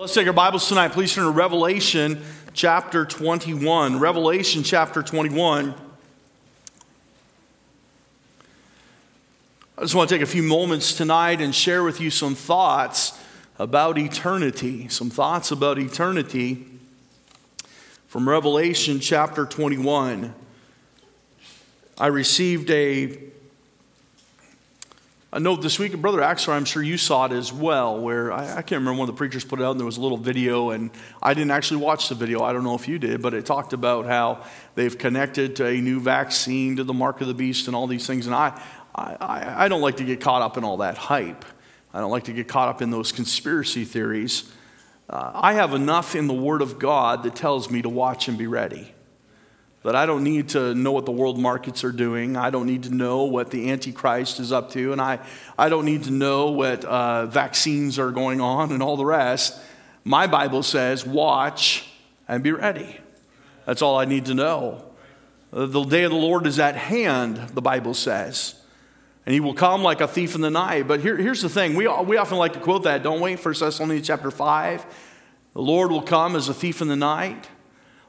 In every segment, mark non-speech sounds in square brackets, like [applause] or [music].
Let's take our Bibles tonight. Please turn to Revelation chapter 21. Revelation chapter 21. I just want to take a few moments tonight and share with you some thoughts about eternity. Some thoughts about eternity from Revelation chapter 21. I received a a note this week, Brother Axler, I'm sure you saw it as well, where I, I, can't remember one of the preachers put it out and there was a little video, and I didn't actually watch the video. I don't know if you did, but it talked about how they've connected to a new vaccine to the mark of the beast and all these things. And I, I, I don't like to get caught up in all that hype. I don't like to get caught up in those conspiracy theories. Uh, I have enough in the Word of God that tells me to watch and be ready. That I don't need to know what the world markets are doing. I don't need to know what the Antichrist is up to. And I, I don't need to know what uh, vaccines are going on and all the rest. My Bible says, watch and be ready. That's all I need to know. The day of the Lord is at hand, the Bible says. And he will come like a thief in the night. But here, here's the thing we, we often like to quote that, don't we? 1 Thessalonians chapter 5. The Lord will come as a thief in the night.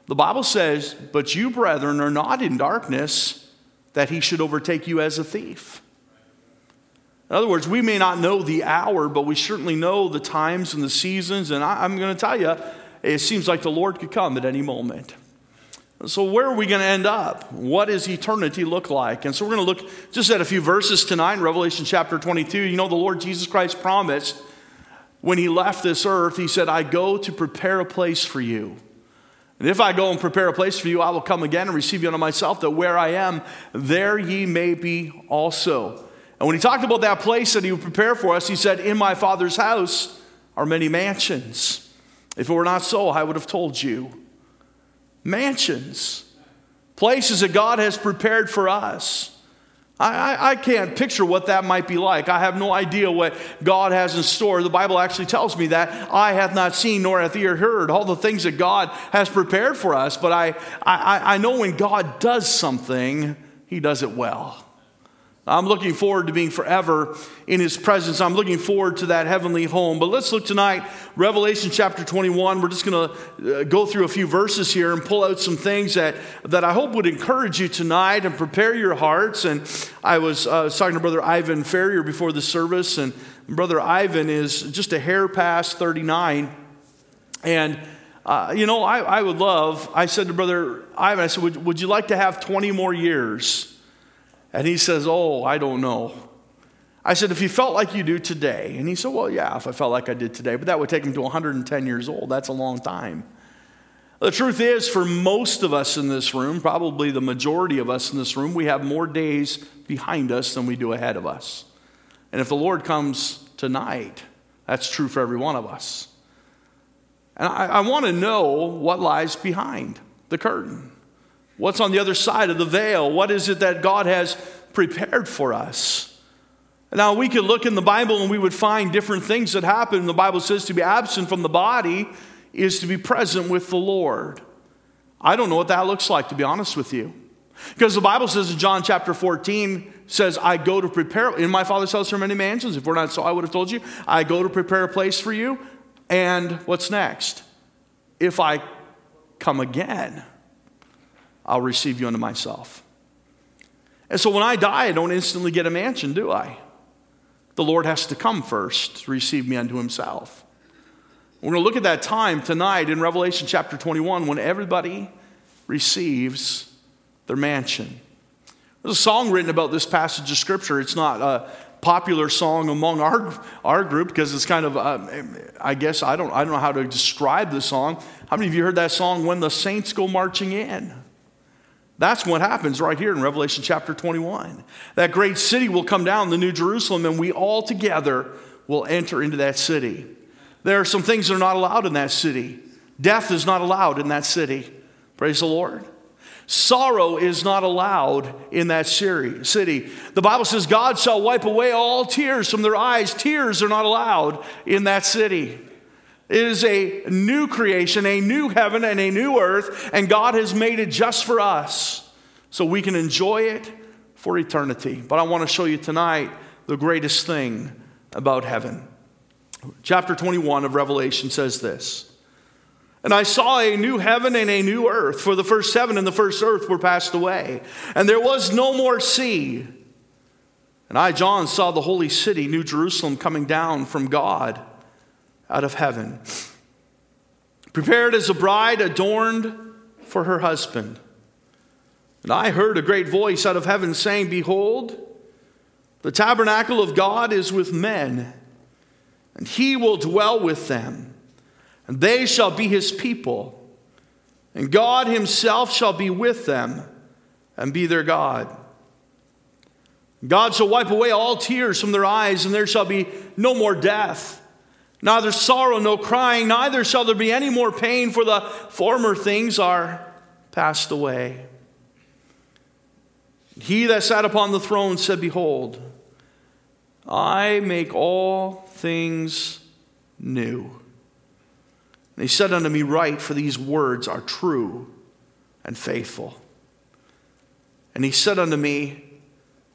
The Bible says, But you, brethren, are not in darkness, that he should overtake you as a thief. In other words, we may not know the hour, but we certainly know the times and the seasons. And I, am going to tell you, it seems like the Lord could come at any moment. So, where are we going to end up? What does eternity look like? And so, we're going to look just at a few verses tonight in Revelation chapter 22. You know, the Lord Jesus Christ promised when he left this earth, he said, I go to prepare a place for you. And if I go and prepare a place for you, I will come again and receive you unto myself, that where I am, there ye may be also. And when he talked about that place that he would prepare for us, he said, In my Father's house are many mansions. If it were not so, I would have told you. Mansions, places that God has prepared for us. I, I, can't picture what that might be like. eye have no idea what God has in store. The Bible actually tells me that I hath not seen nor hath ear heard all the things that God has prepared for us. But I, I, I know when God does something, he does it well. I'm looking forward to being forever in his presence. I'm looking forward to that heavenly home. But let's look tonight, Revelation chapter 21. We're just going to uh, go through a few verses here and pull out some things that, that I hope would encourage you tonight and prepare your hearts. And I was, uh, was talking to Brother Ivan Ferrier before the service, and Brother Ivan is just a hair past 39. And uh, you know, I, I would love, I said to Brother Ivan, I said, would, would you like to have 20 more years? And he says, Oh, I don't know. I said, If you felt like you do today. And he said, Well, yeah, if I felt like I did today. But that would take him to 110 years old. That's a long time. The truth is, for most of us in this room, probably the majority of us in this room, we have more days behind us than we do ahead of us. And if the Lord comes tonight, that's true for every one of us. And I, I want to know what lies behind the curtain. What's on the other side of the veil? What is it that God has prepared for us? Now, we could look in the Bible and we would find different things that happen. The Bible says to be absent from the body is to be present with the Lord. I don't know what that looks like, to be honest with you. Because the Bible says in John chapter 14, says, I go to prepare, in my Father's house are many mansions. If we're not so, I would have told you. I go to prepare a place for you. And what's next? If I come again, I'll receive you unto myself. And so when I die, I don't instantly get a mansion, do I? The Lord has to come first to receive me unto himself. We're going to look at that time tonight in Revelation chapter 21 when everybody receives their mansion. There's a song written about this passage of scripture. It's not a popular song among our, our group because it's kind of, uh, I guess, I don't, I don't know how to describe the song. How many of you heard that song, When the Saints Go Marching In? That's what happens right here in Revelation chapter 21. That great city will come down, the New Jerusalem, and we all together will enter into that city. There are some things that are not allowed in that city. Death is not allowed in that city. Praise the Lord. Sorrow is not allowed in that city. The Bible says God shall wipe away all tears from their eyes. Tears are not allowed in that city. It is a new creation, a new heaven, and a new earth, and God has made it just for us so we can enjoy it for eternity. But I want to show you tonight the greatest thing about heaven. chapter 21 of Revelation says this. And I saw a new heaven and a new earth, for the first heaven and the first earth were passed away, and there was no more sea. And I, John, saw the holy city, New Jerusalem, coming down from God out of heaven, prepared as a bride adorned for her husband. And I heard a great voice out of heaven saying, Behold, the tabernacle of God is with men, and he will dwell with them, and they shall be his people, and God himself shall be with them and be their God. God shall wipe away all tears from their eyes, and there shall be no more death, neither sorrow, no crying, neither shall there be any more pain, for the former things are passed away. He that sat upon the throne said, Behold, I make all things new. And he said unto me, Write, for these words are true and faithful. And he said unto me,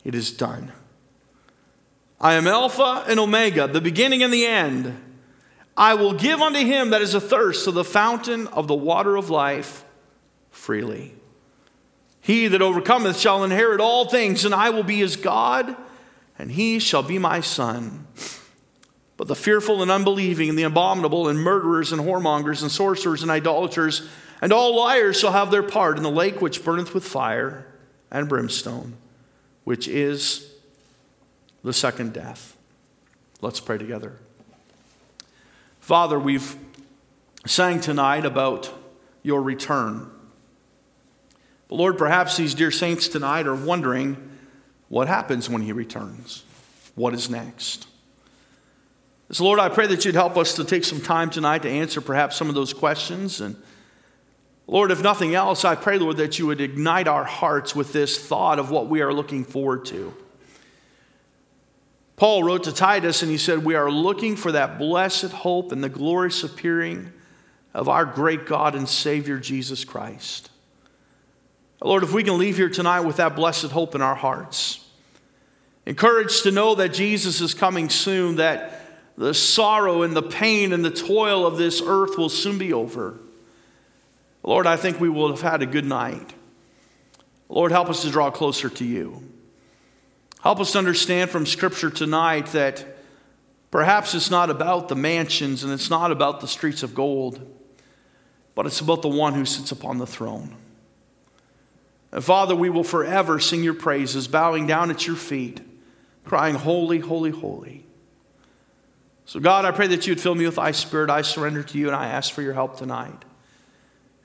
It is done. I am Alpha and Omega, the beginning and the end. I will give unto him that is athirst of the fountain of the water of life freely. He that overcometh shall inherit all things, and I will be his God, and he shall be my son. But the fearful and unbelieving, and the abominable, and murderers, and whoremongers, and sorcerers, and idolaters, and all liars shall have their part in the lake which burneth with fire and brimstone, which is the second death. Let's pray together. Father, we've sang tonight about your return. But Lord, perhaps these dear saints tonight are wondering what happens when he returns. What is next? So, Lord, I pray that you'd help us to take some time tonight to answer perhaps some of those questions. And Lord, if nothing else, I pray, Lord, that you would ignite our hearts with this thought of what we are looking forward to. Paul wrote to Titus and he said, We are looking for that blessed hope and the glorious appearing of our great God and Savior, Jesus Christ. Lord, if we can leave here tonight with that blessed hope in our hearts, encouraged to know that Jesus is coming soon, that the sorrow and the pain and the toil of this earth will soon be over. Lord, I think we will have had a good night. Lord, help us to draw closer to you. Help us understand from Scripture tonight that perhaps it's not about the mansions and it's not about the streets of gold, but it's about the one who sits upon the throne. And Father, we will forever sing your praises, bowing down at your feet, crying, Holy, holy, holy. So, God, I pray that you'd fill me with thy spirit. I surrender to you and I ask for your help tonight.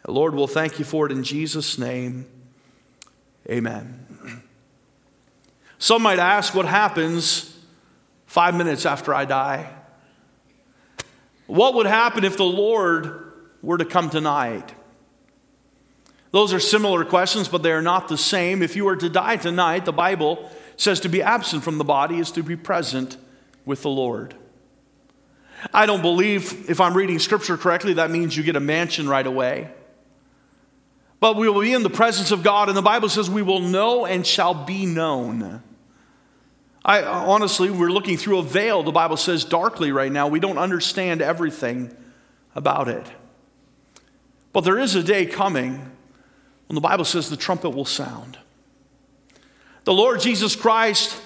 And Lord, we'll thank you for it in Jesus' name. Amen. Some might ask what happens five minutes after I die. What would happen if the Lord were to come tonight? Those are similar questions, but they are not the same. If you were to die tonight, the Bible says to be absent from the body is to be present with the Lord. I don't believe, if I'm reading scripture correctly, that means you get a mansion right away. But we will be in the presence of God, and the Bible says we will know and shall be known. I honestly, we're looking through a veil, the Bible says darkly right now. We don't understand everything about it. But there is a day coming when the Bible says the trumpet will sound. The Lord Jesus Christ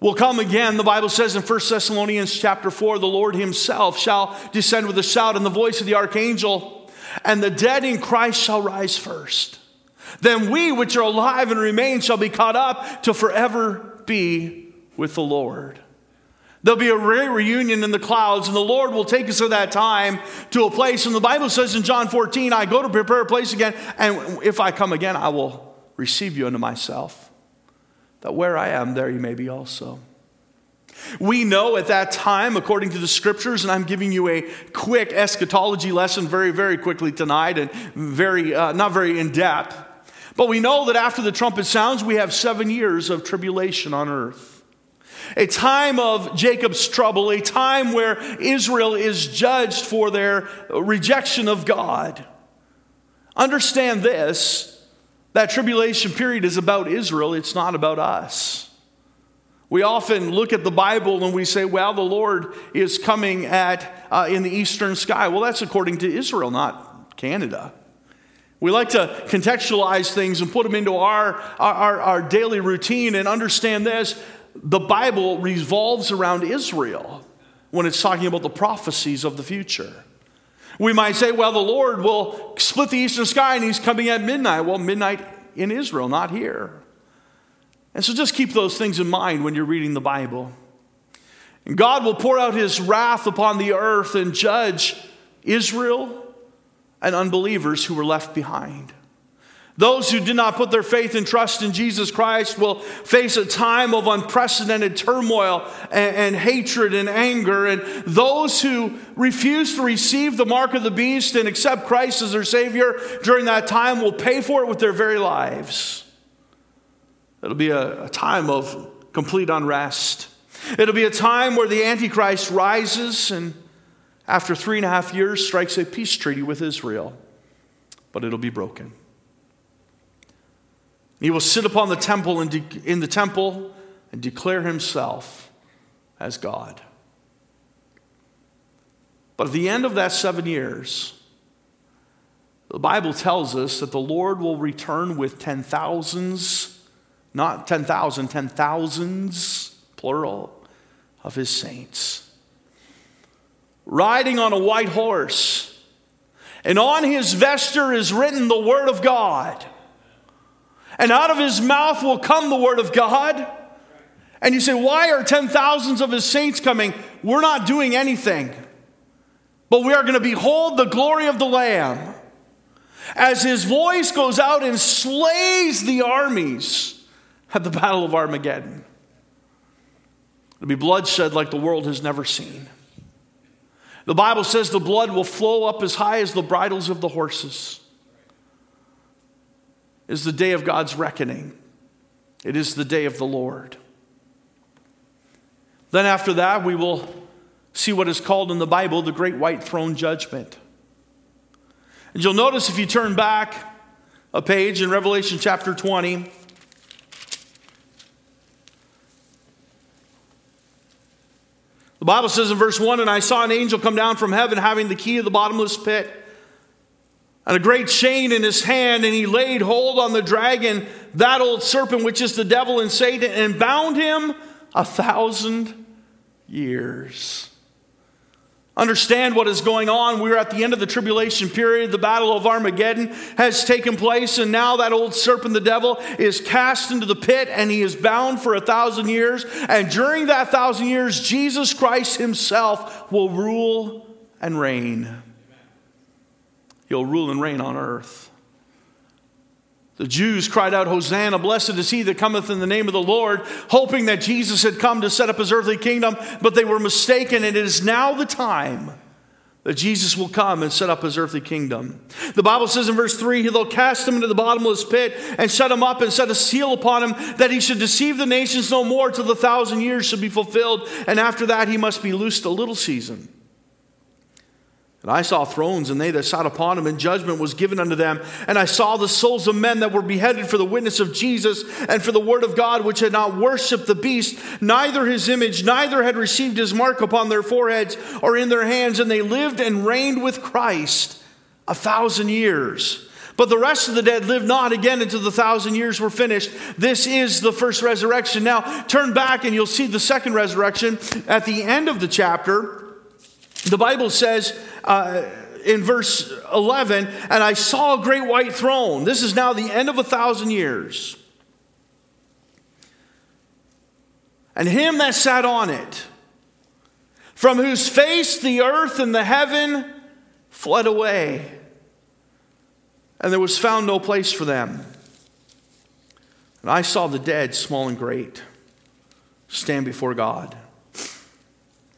will come again. The Bible says in 1 Thessalonians chapter 4, the Lord himself shall descend with a shout and the voice of the archangel, and the dead in Christ shall rise first. Then we which are alive and remain shall be caught up to forever be with the Lord. There'll be a great reunion in the clouds, and the Lord will take us at that time to a place. And the Bible says in John 14, I go to prepare a place again, and if I come again, I will receive you unto myself, that where I am, there you may be also. We know at that time, according to the scriptures, and I'm giving you a quick eschatology lesson very, very quickly tonight, and very, uh, not very in depth. But we know that after the trumpet sounds, we have seven years of tribulation on earth a time of Jacob's trouble, a time where Israel is judged for their rejection of God. Understand this that tribulation period is about Israel, it's not about us. We often look at the Bible and we say, well, the Lord is coming at, uh, in the eastern sky. Well, that's according to Israel, not Canada. We like to contextualize things and put them into our, our, our daily routine and understand this. The Bible revolves around Israel when it's talking about the prophecies of the future. We might say, well, the Lord will split the eastern sky and he's coming at midnight. Well, midnight in Israel, not here. And so just keep those things in mind when you're reading the Bible. And God will pour out his wrath upon the earth and judge Israel and unbelievers who were left behind. Those who did not put their faith and trust in Jesus Christ will face a time of unprecedented turmoil and, and, hatred and anger. And those who refuse to receive the mark of the beast and accept Christ as their Savior during that time will pay for it with their very lives. It'll be a, a time of complete unrest. It'll be a time where the Antichrist rises and, after three and a half years, strikes a peace treaty with Israel. But it'll be broken. He will sit upon the temple and de- in the temple and declare himself as God. But at the end of that seven years, the Bible tells us that the Lord will return with ten thousands, not ten thousand, ten thousands, plural, of his saints. Riding on a white horse, and on his vesture is written the Word of God and out of his mouth will come the word of God. And you say, Why are ten thousands of his saints coming? We're not doing anything. But we are going to behold the glory of the Lamb as his voice goes out and slays the armies at the Battle of Armageddon. It'll be bloodshed like the world has never seen. The Bible says the blood will flow up as high as the bridles of the horses is the day of God's reckoning. It is the day of the Lord. Then, after that, we will see what is called in the Bible the Great White Throne Judgment. And you'll notice if you turn back a page in Revelation chapter 20, the Bible says in verse 1 And I saw an angel come down from heaven having the key of the bottomless pit and a great chain in his hand, and he laid hold on the dragon, that old serpent, which is the devil and Satan, and bound him a thousand years. Understand what is going on. We're at the end of the tribulation period. The battle of Armageddon has taken place, and now that old serpent, the devil, is cast into the pit and he is bound for a thousand years. And during that thousand years, Jesus Christ himself will rule and reign. He'll rule and reign on earth. The Jews cried out, Hosanna, blessed is he that cometh in the name of the Lord, hoping that Jesus had come to set up his earthly kingdom, but they were mistaken, and it is now the time that Jesus will come and set up his earthly kingdom. The Bible says in verse 3 He'll cast him into the bottomless pit and shut him up and set a seal upon him that he should deceive the nations no more till the thousand years should be fulfilled, and after that he must be loosed a little season. And I saw thrones, and they that sat upon them, and judgment was given unto them. And I saw the souls of men that were beheaded for the witness of Jesus and for the word of God, which had not worshipped the beast, neither his image, neither had received his mark upon their foreheads or in their hands. And they lived and reigned with Christ a thousand years. But the rest of the dead lived not again until the thousand years were finished. This is the first resurrection. Now, turn back and you'll see the second resurrection at the end of the chapter. The Bible says, uh, in verse 11, and I saw a great white throne. This is now the end of a thousand years. And him that sat on it, from whose face the earth and the heaven fled away, and there was found no place for them. And I saw the dead, small and great, stand before God.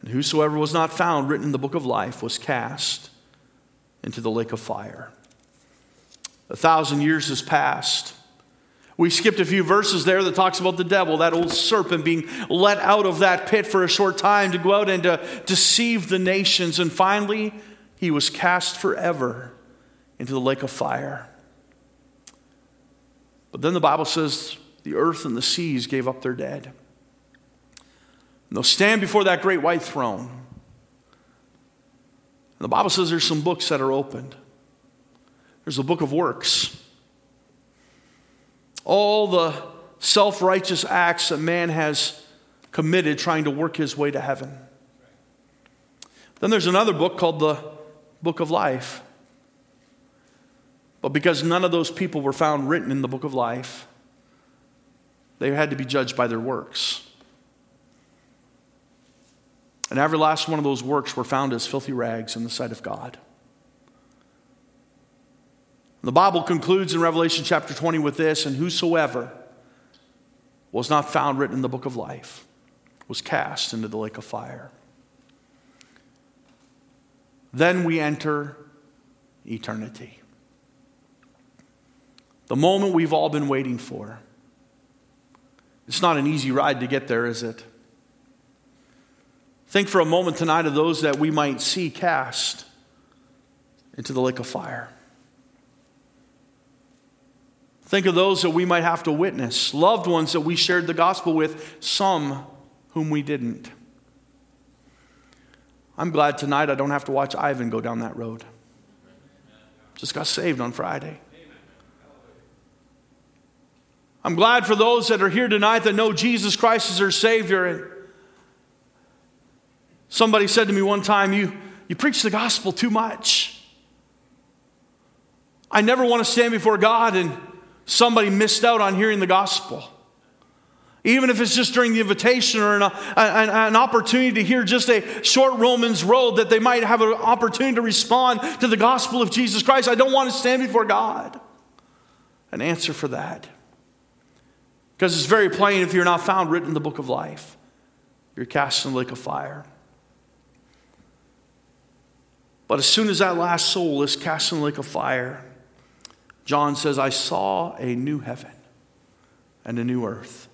And whosoever was not found written in the book of life was cast into the lake of fire. A thousand years has passed. We skipped a few verses there that talks about the devil, that old serpent being let out of that pit for a short time to go out and to deceive the nations. And finally, he was cast forever into the lake of fire. But then the Bible says the earth and the seas gave up their dead. And they'll stand before that great white throne. And the Bible says there's some books that are opened. There's the book of works all the self righteous acts that man has committed trying to work his way to heaven. Then there's another book called the Book of Life. But because none of those people were found written in the Book of Life, they had to be judged by their works. And every last one of those works were found as filthy rags in the sight of God. The Bible concludes in Revelation chapter 20 with this and whosoever was not found written in the book of life was cast into the lake of fire. Then we enter eternity. The moment we've all been waiting for. It's not an easy ride to get there, is it? Think for a moment tonight of those that we might see cast into the lake of fire. Think of those that we might have to witness, loved ones that we shared the gospel with, some whom we didn't. I'm glad tonight I don't have to watch Ivan go down that road. Just got saved on Friday. I'm glad for those that are here tonight that know Jesus Christ is their Savior. Somebody said to me one time, You, you preach the gospel too much. I never want to stand before God and somebody missed out on hearing the gospel. Even if it's just during the invitation or an, an, an, opportunity to hear just a short Romans road, that they might have an opportunity to respond to the gospel of Jesus Christ. I don't want to stand before God and answer for that. Because it's very plain if you're not found written in the book of life, you're cast in the lake of fire. But as soon as that last soul is cast in the lake of fire, John says, I saw a new heaven and a new earth.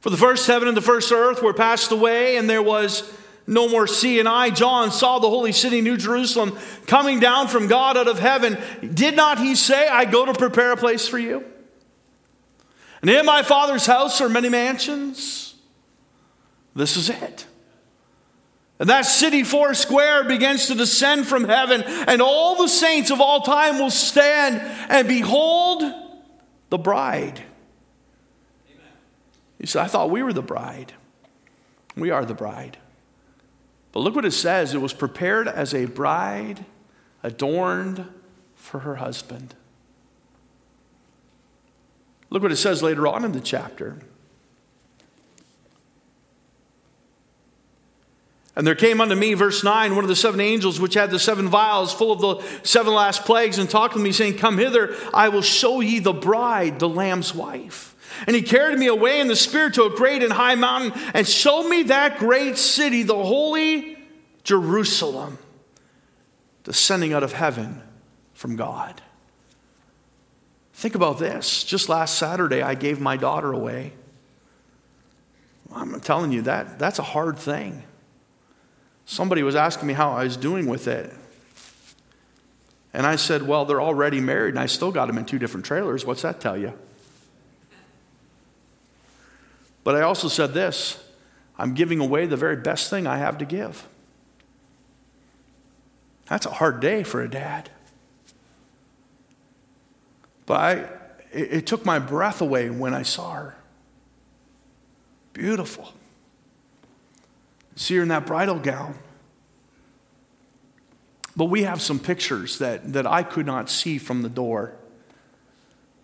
For the first heaven and the first earth were passed away, and there was no more sea. And I, John, saw the holy city, New Jerusalem, coming down from God out of heaven. Did not he say, I go to prepare a place for you? And in my Father's house are many mansions. This is it. And that city four square begins to descend from heaven, and all the saints of all time will stand and behold the bride. He said, I thought we were the bride. We are the bride. But look what it says it was prepared as a bride adorned for her husband. Look what it says later on in the chapter. And there came unto me, verse 9, one of the seven angels which had the seven vials full of the seven last plagues, and talked with me, saying, Come hither, I will show ye the bride, the Lamb's wife. And he carried me away in the Spirit to a great and high mountain, and showed me that great city, the holy Jerusalem, descending out of heaven from God. Think about this. Just last Saturday, I gave my daughter away. I'm telling you, that, that's a hard thing. Somebody was asking me how I was doing with it. And I said, Well, they're already married, and I still got them in two different trailers. What's that tell you? But I also said this I'm giving away the very best thing I have to give. That's a hard day for a dad. But I, it, it took my breath away when I saw her. Beautiful. See her in that bridal gown. But we have some pictures that, that I could not see from the door.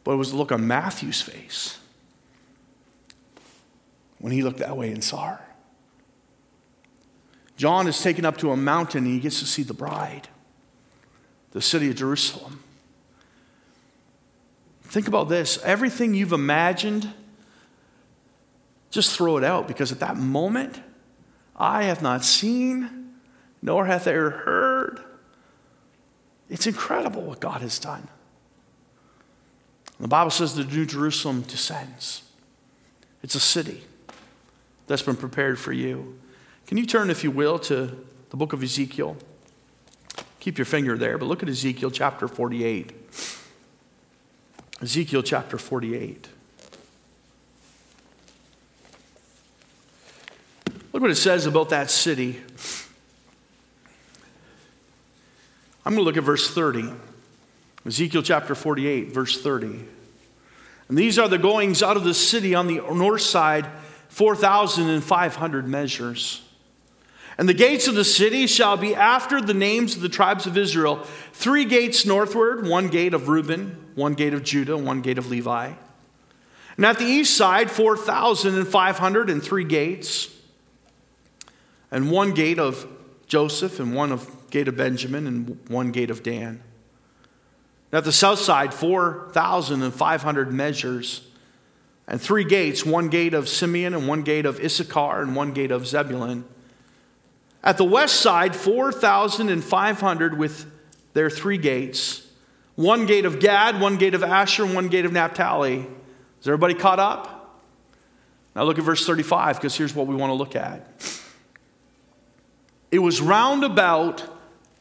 But it was the look on Matthew's face when he looked that way and saw her. John is taken up to a mountain and he gets to see the bride, the city of Jerusalem. Think about this everything you've imagined Just throw it out because at that moment, I have not seen, nor hath ever heard. It's incredible what God has done. The Bible says the New Jerusalem descends. It's a city that's been prepared for you. Can you turn, if you will, to the book of Ezekiel? Keep your finger there, but look at Ezekiel chapter 48. Ezekiel chapter 48. Look what it says about that city. I'm going to look at verse 30. Ezekiel chapter 48, verse 30. And these are the goings out of the city on the north side, 4,500 measures. And the gates of the city shall be after the names of the tribes of Israel three gates northward, one gate of Reuben, one gate of Judah, one gate of Levi. And at the east side, 4,500 and three gates, and one gate of Joseph, and one of gate of Benjamin, and one gate of Dan. And at the south side, 4,500 measures, and three gates one gate of Simeon, and one gate of Issachar, and one gate of Zebulun. At the west side, 4,500 with their three gates one gate of Gad, one gate of Asher, and one gate of Naphtali. Is everybody caught up? Now look at verse 35 because here's what we want to look at. It was round about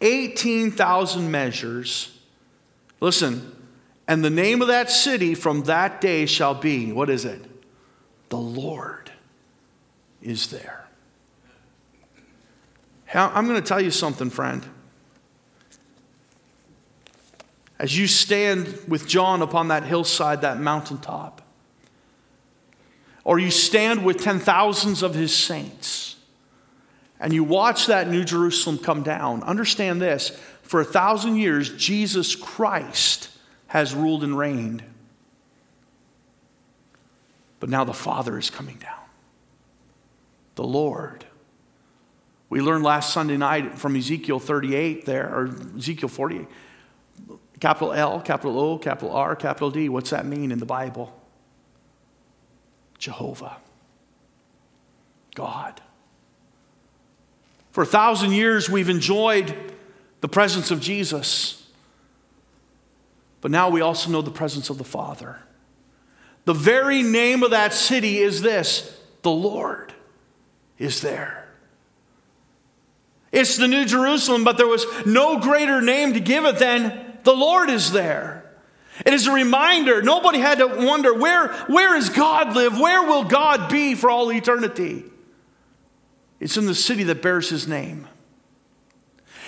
18,000 measures. Listen, and the name of that city from that day shall be what is it? The Lord is there. I'm going to tell you something, friend. As you stand with John upon that hillside, that mountaintop, or you stand with ten thousands of his saints, and you watch that New Jerusalem come down, understand this for a thousand years, Jesus Christ has ruled and reigned. But now the Father is coming down. The Lord we learned last Sunday night from Ezekiel 38 there, or Ezekiel 48. Capital L, capital O, capital R, capital D. What's that mean in the Bible? Jehovah. God. For a thousand years, we've enjoyed the presence of Jesus. But now we also know the presence of the Father. The very name of that city is this the Lord is there. It's the New Jerusalem, but there was no greater name to give it than the Lord is there. It is a reminder. Nobody had to wonder where, where does God live? Where will God be for all eternity? It's in the city that bears his name.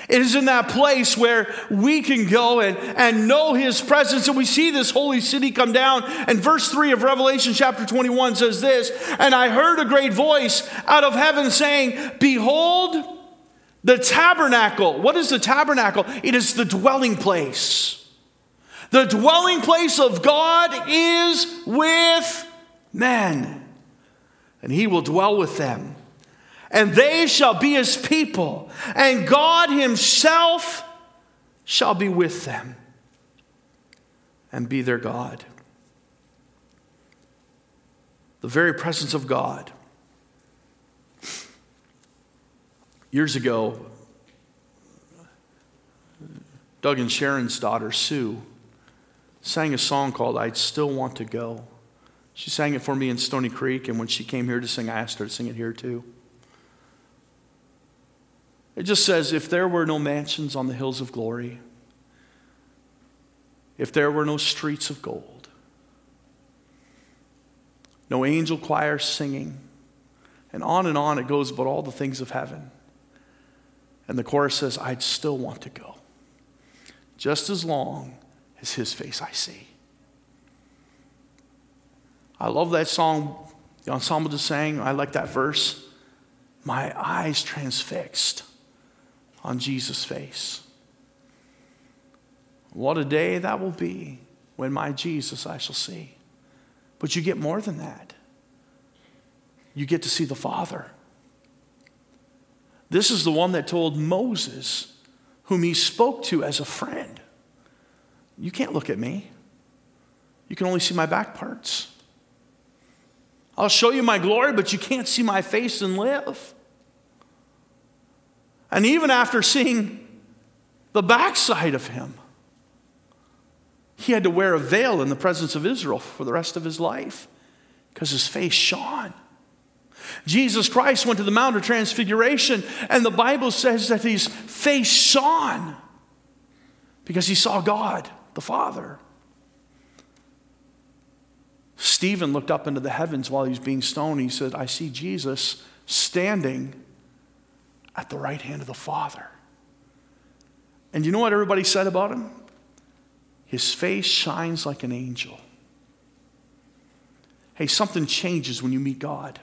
It is in that place where we can go and, and know his presence. And we see this holy city come down. And verse 3 of Revelation chapter 21 says this And I heard a great voice out of heaven saying, Behold, the tabernacle, what is the tabernacle? It is the dwelling place. The dwelling place of God is with men, and he will dwell with them. And they shall be his people, and God himself shall be with them and be their God. The very presence of God Years ago, Doug and Sharon's daughter, Sue, sang a song called I'd Still Want to Go. She sang it for me in Stony Creek, and when she came here to sing, I asked her to sing it here too. It just says, If there were no mansions on the hills of glory, if there were no streets of gold, no angel choirs singing, and on and on it goes about all the things of heaven. And the chorus says, I'd still want to go, just as long as his face I see. I love that song the ensemble just sang. I like that verse. My eyes transfixed on Jesus' face. What a day that will be when my Jesus I shall see. But you get more than that. You get to see the Father. This is the one that told Moses, whom he spoke to as a friend, You can't look at me. You can only see my back parts. I'll show you my glory, but you can't see my face and live. And even after seeing the backside of him, he had to wear a veil in the presence of Israel for the rest of his life because his face shone. Jesus Christ went to the Mount of Transfiguration, and the Bible says that his face shone because he saw God, the Father. Stephen looked up into the heavens while he was being stoned. He said, I see Jesus standing at the right hand of the Father. And you know what everybody said about him? His face shines like an angel. Hey, something changes when you meet God.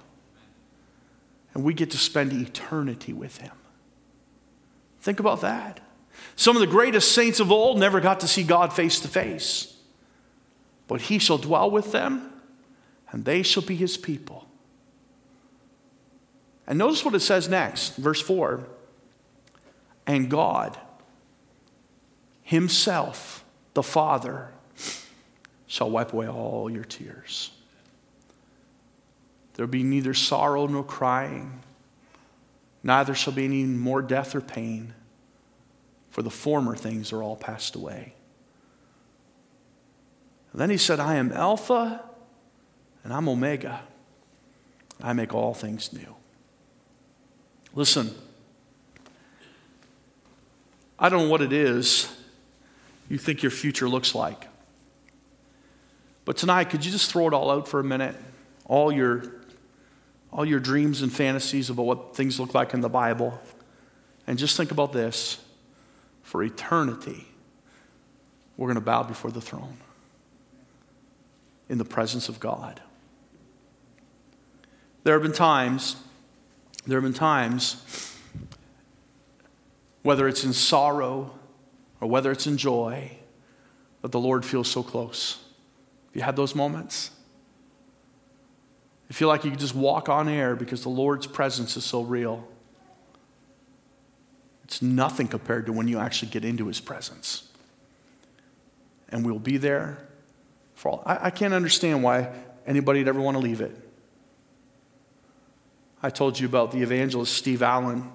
And we get to spend eternity with Him. Think about that. Some of the greatest saints of old never got to see God face to face. But He shall dwell with them, and they shall be His people. And notice what it says next, verse 4 And God Himself, the Father, shall wipe away all your tears. There will be neither sorrow nor crying, neither shall be any more death or pain, for the former things are all passed away. And then he said, I am Alpha and I'm Omega. I make all things new. Listen, I don't know what it is you think your future looks like. But tonight, could you just throw it all out for a minute? All your, all your dreams and fantasies about what things look like in the Bible. And just think about this for eternity, we're going to bow before the throne in the presence of God. There have been times, there have been times, whether it's in sorrow or whether it's in joy, that the Lord feels so close. Have you had those moments? You feel like you could just walk on air because the Lord's presence is so real. It's nothing compared to when you actually get into His presence. And we'll be there for all. I, I can't understand why anybody'd ever want to leave it. I told you about the evangelist Steve Allen.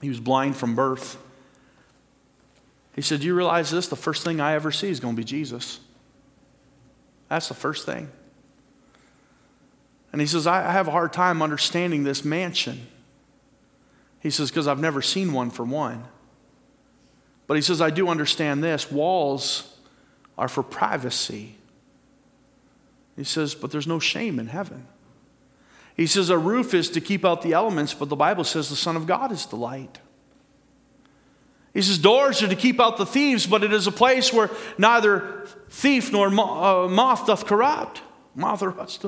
He was blind from birth. He said, Do you realize this? The first thing I ever see is going to be Jesus. That's the first thing. And he says, I have a hard time understanding this mansion. He says, because I've never seen one for one. But he says, I do understand this walls are for privacy. He says, but there's no shame in heaven. He says, a roof is to keep out the elements, but the Bible says the Son of God is the light. He says, Doors are to keep out the thieves, but it is a place where neither thief nor uh, moth doth corrupt. Moth or rust.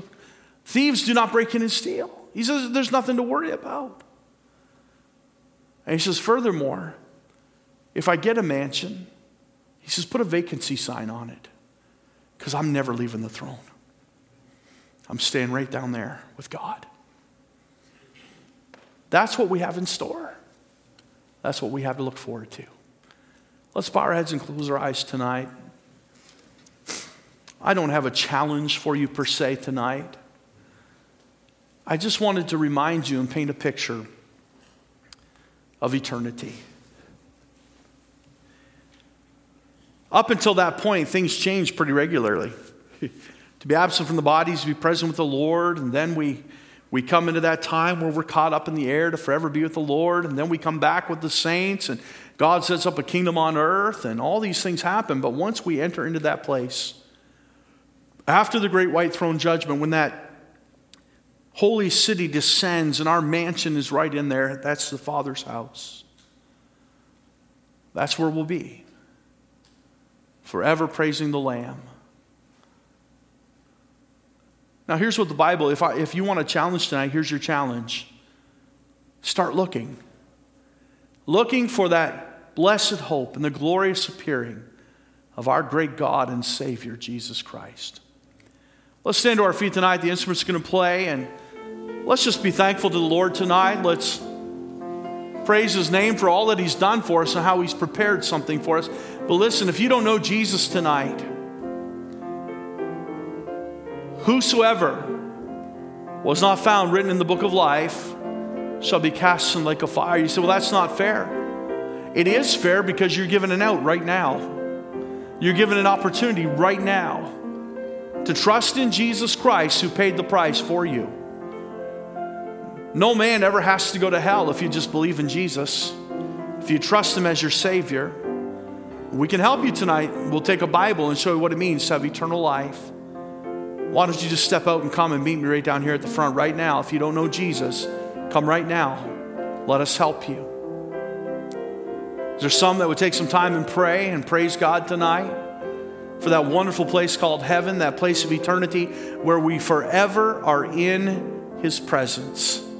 Thieves do not break in and steal. He says, There's nothing to worry about. And he says, Furthermore, if I get a mansion, he says, Put a vacancy sign on it because I'm never leaving the throne. I'm staying right down there with God. That's what we have in store. That's what we have to look forward to. Let's bow our heads and close our eyes tonight. I don't have a challenge for you per se tonight. I just wanted to remind you and paint a picture of eternity. Up until that point, things change pretty regularly. [laughs] to be absent from the bodies, to be present with the Lord, and then we we come into that time where we're caught up in the air to forever be with the Lord, and then we come back with the saints, and God sets up a kingdom on earth, and all these things happen. But once we enter into that place, after the great white throne judgment, when that holy city descends and our mansion is right in there, that's the Father's house. That's where we'll be, forever praising the Lamb. Now, here's what the Bible, if, I, if you want a challenge tonight, here's your challenge. Start looking. Looking for that blessed hope and the glorious appearing of our great God and Savior, Jesus Christ. Let's stand to our feet tonight. The instrument's going to play, and let's just be thankful to the Lord tonight. Let's praise His name for all that He's done for us and how He's prepared something for us. But listen, if you don't know Jesus tonight, Whosoever was not found written in the book of life shall be cast in like a fire. You say, well, that's not fair. It is fair because you're given an out right now. You're given an opportunity right now to trust in Jesus Christ who paid the price for you. No man ever has to go to hell if you just believe in Jesus, if you trust Him as your Savior. We can help you tonight. We'll take a Bible and show you what it means to have eternal life. Why don't you just step out and come and meet me right down here at the front right now? If you don't know Jesus, come right now. Let us help you. Is there some that would take some time and pray and praise God tonight for that wonderful place called heaven, that place of eternity where we forever are in His presence?